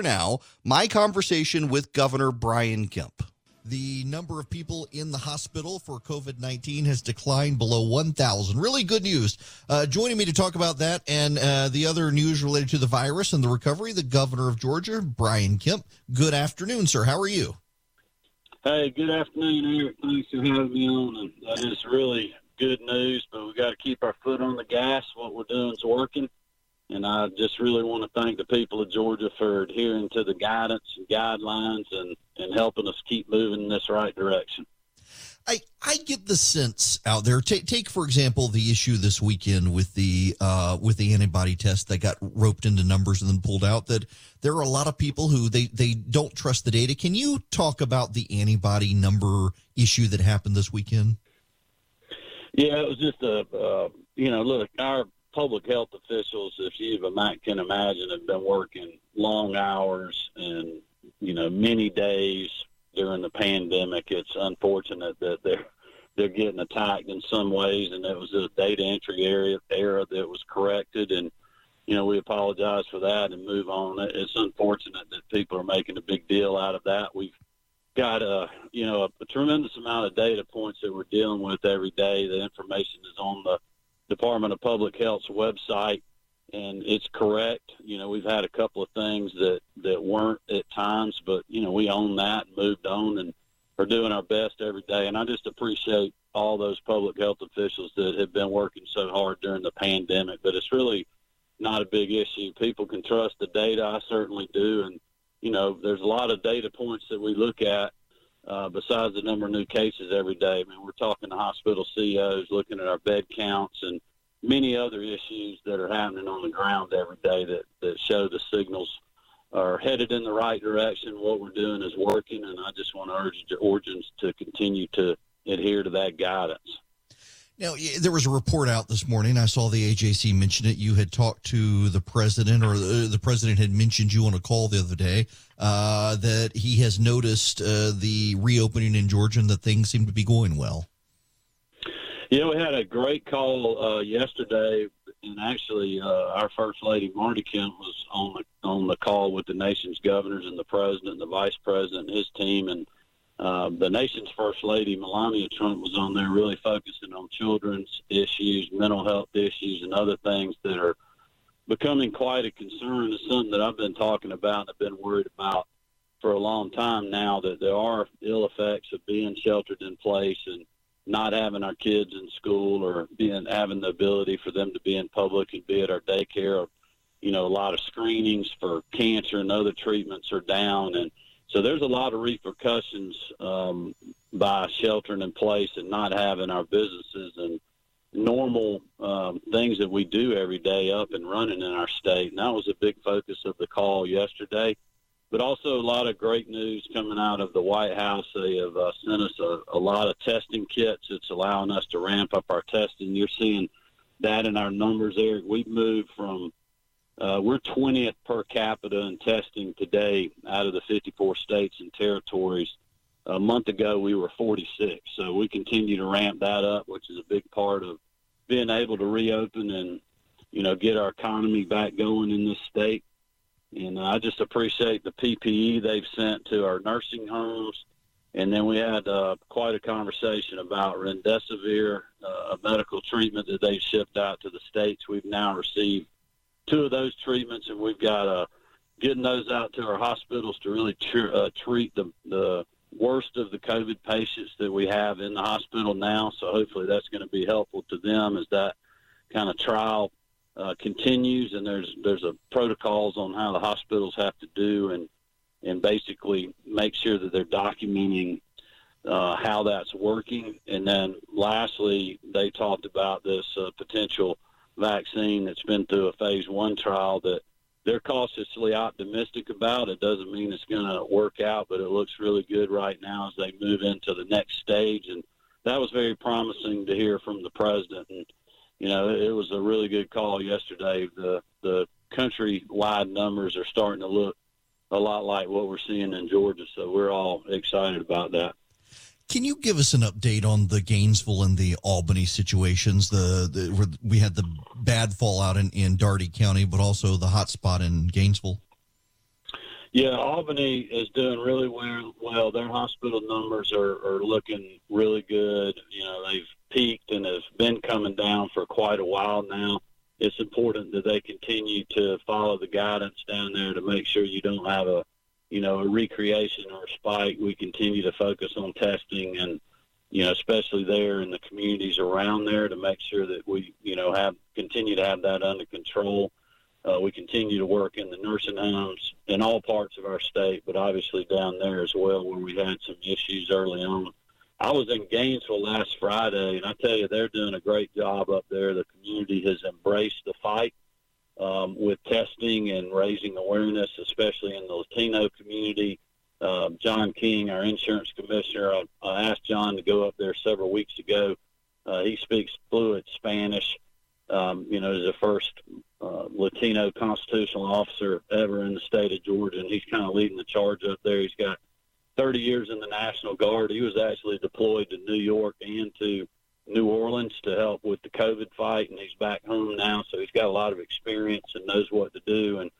now my conversation with Governor Brian Kemp. The number of people in the hospital for COVID 19 has declined below 1,000. Really good news. Uh, joining me to talk about that and uh, the other news related to the virus and the recovery, the governor of Georgia, Brian Kemp. Good afternoon, sir. How are you? Hey, good afternoon, Eric. Thanks for having me on. That is really good news, but we got to keep our foot on the gas. What we're doing is working. And I just really want to thank the people of Georgia for adhering to the guidance and guidelines and, and helping us keep moving in this right direction. I, I get the sense out there. Take, take for example the issue this weekend with the uh, with the antibody test that got roped into numbers and then pulled out. That there are a lot of people who they they don't trust the data. Can you talk about the antibody number issue that happened this weekend? Yeah, it was just a uh, you know look our public health officials, if you can imagine, have been working long hours and you know many days during the pandemic. It's unfortunate that they're they're getting attacked in some ways, and it was a data entry area error that was corrected, and you know we apologize for that and move on. It's unfortunate that people are making a big deal out of that. We've got a you know a, a tremendous amount of data points that we're dealing with every day. The information is on the Department of Public Health's website, and it's correct. You know, we've had a couple of things that that weren't at times, but you know, we own that and moved on and are doing our best every day. And I just appreciate all those public health officials that have been working so hard during the pandemic. But it's really not a big issue. People can trust the data. I certainly do, and you know, there's a lot of data points that we look at uh, besides the number of new cases every day. I mean, we're talking to hospital CEOs, looking at our bed counts and many other issues that are happening on the ground every day that, that show the signals are headed in the right direction. What we're doing is working, and I just want to urge Georgians to continue to adhere to that guidance. Now, there was a report out this morning. I saw the AJC mention it. You had talked to the president, or the, president had mentioned you on a call the other day uh, that he has noticed uh, the reopening in Georgia and that things seem to be going well. Yeah, we had a great call uh, yesterday, and actually, uh, our First Lady Marty Kemp was on the on the call with the nation's governors and the president, and the vice president, and his team, and uh, the nation's first lady, Melania Trump, was on there really focusing on children's issues, mental health issues, and other things that are becoming quite a concern. It's something that I've been talking about and have been worried about for a long time now that there are ill effects of being sheltered in place and not having our kids in school or being having the ability for them to be in public and be at our daycare or you know a lot of screenings for cancer and other treatments are down and so there's a lot of repercussions um, by sheltering in place and not having our businesses and normal um, things that we do every day up and running in our state. And that was a big focus of the call yesterday. But also a lot of great news coming out of the White House. They have uh, sent us a, a lot of testing kits. It's allowing us to ramp up our testing. You're seeing that in our numbers, Eric. We've moved from uh, we're 20th per capita in testing today out of the 54 states and territories. A month ago, we were 46. So we continue to ramp that up, which is a big part of being able to reopen and, you know, get our economy back going in this state. And I just appreciate the PPE they've sent to our nursing homes. And then we had uh, quite a conversation about remdesivir, uh, a medical treatment that they shipped out to the states. We've now received two of those treatments, and we've got uh, getting those out to our hospitals to really tr- uh, treat the, the worst of the COVID patients that we have in the hospital now. So hopefully that's going to be helpful to them as that kind of trial uh, continues. And there's there's a protocols on how the hospitals have to do and and basically make sure that they're documenting uh, how that's working. And then lastly, they talked about this uh, potential vaccine that's been through a phase one trial that they're cautiously optimistic about. It doesn't mean it's going to work out, but it looks really good right now as they move into the next stage. And that was very promising to hear from the president. And you know, it was a really good call yesterday. The the country-wide numbers are starting to look a lot like what we're seeing in Georgia, so we're all excited about that. Can you give us an update on the Gainesville and the Albany situations? The, the we had the bad fallout in, in Dougherty County, but also the hot spot in Gainesville. Yeah, Albany is doing really well. Well, their hospital numbers are, are looking really good. You know, they've peaked and have been coming down for quite a while now. It's important that they continue to follow the guidance down there to make sure you don't have a, you know, a recreation or a spike. We continue to focus on testing and, you know, especially there in the communities around there to make sure that we, you know, have continue to have that under control uh, we continue to work in the nursing homes in all parts of our state, but obviously down there as well, where we had some issues early on. I was in Gainesville last Friday, and I tell you, they're doing a great job up there. The community has embraced the fight um, with testing and raising awareness, especially in the Latino community. Uh, John King, our insurance commissioner, I, I asked John to go up there several weeks ago. Uh, he speaks fluent Spanish. Um, you know, is the first uh, Latino constitutional officer ever in the state of Georgia, and he's kind of leading the charge up there. He's got 30 years in the National Guard. He was actually deployed to New York and to New Orleans to help with the COVID fight, and he's back home now, so he's got a lot of experience and knows what to do. And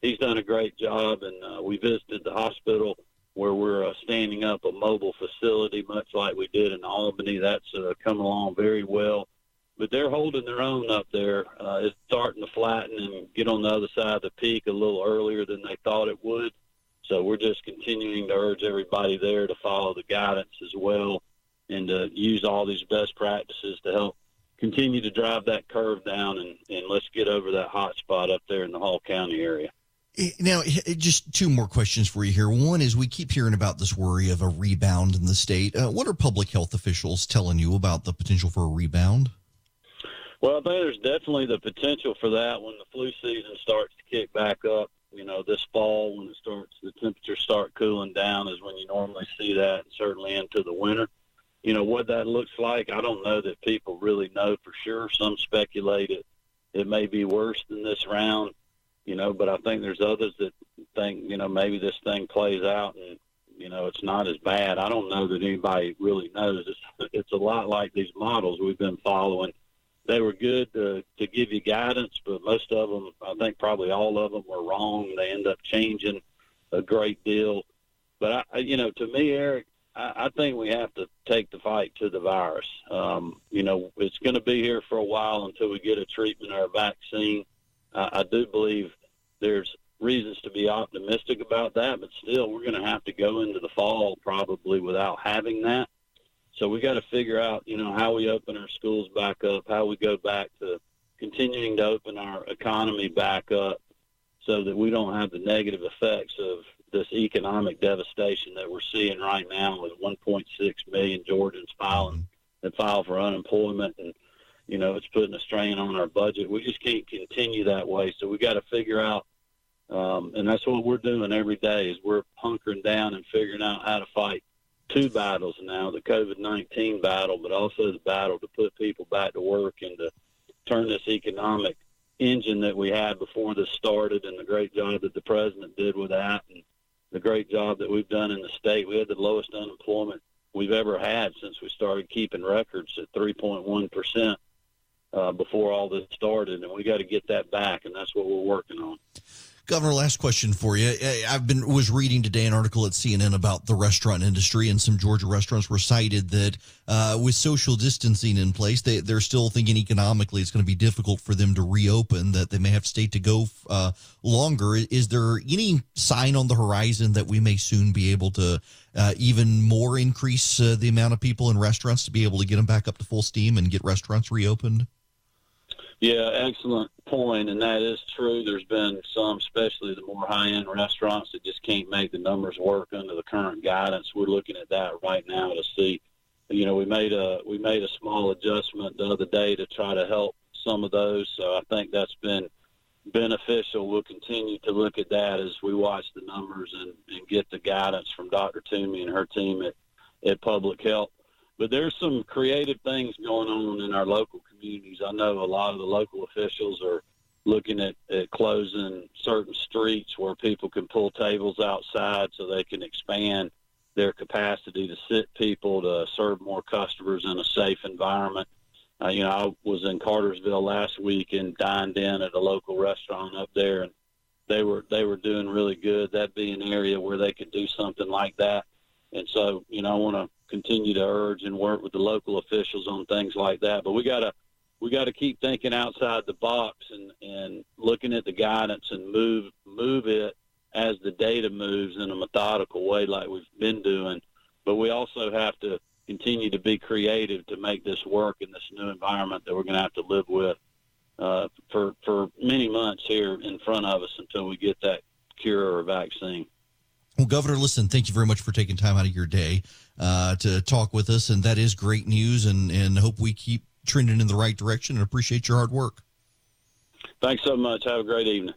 he's done a great job. And uh, we visited the hospital where we're uh, standing up a mobile facility, much like we did in Albany. That's uh, come along very well but they're holding their own up there. Uh, it's starting to flatten and get on the other side of the peak a little earlier than they thought it would. So we're just continuing to urge everybody there to follow the guidance as well and to use all these best practices to help continue to drive that curve down and, and let's get over that hot spot up there in the Hall County area. Eh, now, eh, just two more questions for you here. One is we keep hearing about this worry of a rebound in the state. Uh, what are public health officials telling you about the potential for a rebound? Well, I think there's definitely the potential for that when the flu season starts to kick back up. You know, this fall when it starts, the temperatures start cooling down is when you normally see that, and certainly into the winter. You know what that looks like. I don't know that people really know for sure. Some speculate it it may be worse than this round. You know, but I think there's others that think you know maybe this thing plays out and you know it's not as bad. I don't know that anybody really knows. It's it's a lot like these models we've been following they were good to, to give you guidance, but most of them, I think probably all of them were wrong. They end up changing a great deal. But I, you know, to me, Eric, I, I think we have to take the fight to the virus. Um, you know, it's going to be here for a while until we get a treatment or a vaccine. I, I do believe there's reasons to be optimistic about that, but still, we're going to have to go into the fall probably without having that. So we got to figure out, you know, how we open our schools back up, how we go back to continuing to open our economy back up so that we don't have the negative effects of this economic devastation that we're seeing right now with 1.6 million Georgians filing that file for unemployment and you know it's putting a strain on our budget. We just can't continue that way. So we got to figure out, um, and that's what we're doing every day is we're hunkering down and figuring out how to fight two battles now the COVID 19 battle, but also the battle to put people back to work and to turn this economic engine that we had before this started and the great job that the president did with that and the great job that we've done in the state. We had the lowest unemployment we've ever had since we started keeping records at 3.1% uh, before all this started, and we got to get that back, and that's what we're working on. Governor, last question for you. I've been was reading today an article at CNN about the restaurant industry, and some Georgia restaurants were cited that uh, with social distancing in place, they, they're still thinking economically it's going to be difficult for them to reopen. That they may have to stay to go uh, longer. Is there any sign on the horizon that we may soon be able to uh, even more increase uh, the amount of people in restaurants to be able to get them back up to full steam and get restaurants reopened? Yeah, excellent point, and that is true. There's been some, especially the more high-end restaurants, that just can't make the numbers work under the current guidance. We're looking at that right now to see. You know, we made a we made a small adjustment the other day to try to help some of those. So I think that's been beneficial. We'll continue to look at that as we watch the numbers and, and get the guidance from Dr. Toomey and her team at, at Public Health. But there's some creative things going on in our local communities. I know a lot of the local officials are looking at, at closing certain streets where people can pull tables outside so they can expand their capacity to sit people to serve more customers in a safe environment. Uh, you know, I was in Cartersville last week and dined in at a local restaurant up there, and they were they were doing really good. That'd be an area where they could do something like that. And so, you know, I want to continue to urge and work with the local officials on things like that. But we got to we got to keep thinking outside the box and and looking at the guidance and move move it as the data moves in a methodical way, like we've been doing. But we also have to continue to be creative to make this work in this new environment that we're going to have to live with uh, for for many months here in front of us until we get that cure or vaccine. Well, Governor, listen, thank you very much for taking time out of your day uh, to talk with us, and that is great news, and and hope we keep trending in the right direction. And appreciate your hard work. Thanks so much. Have a great evening.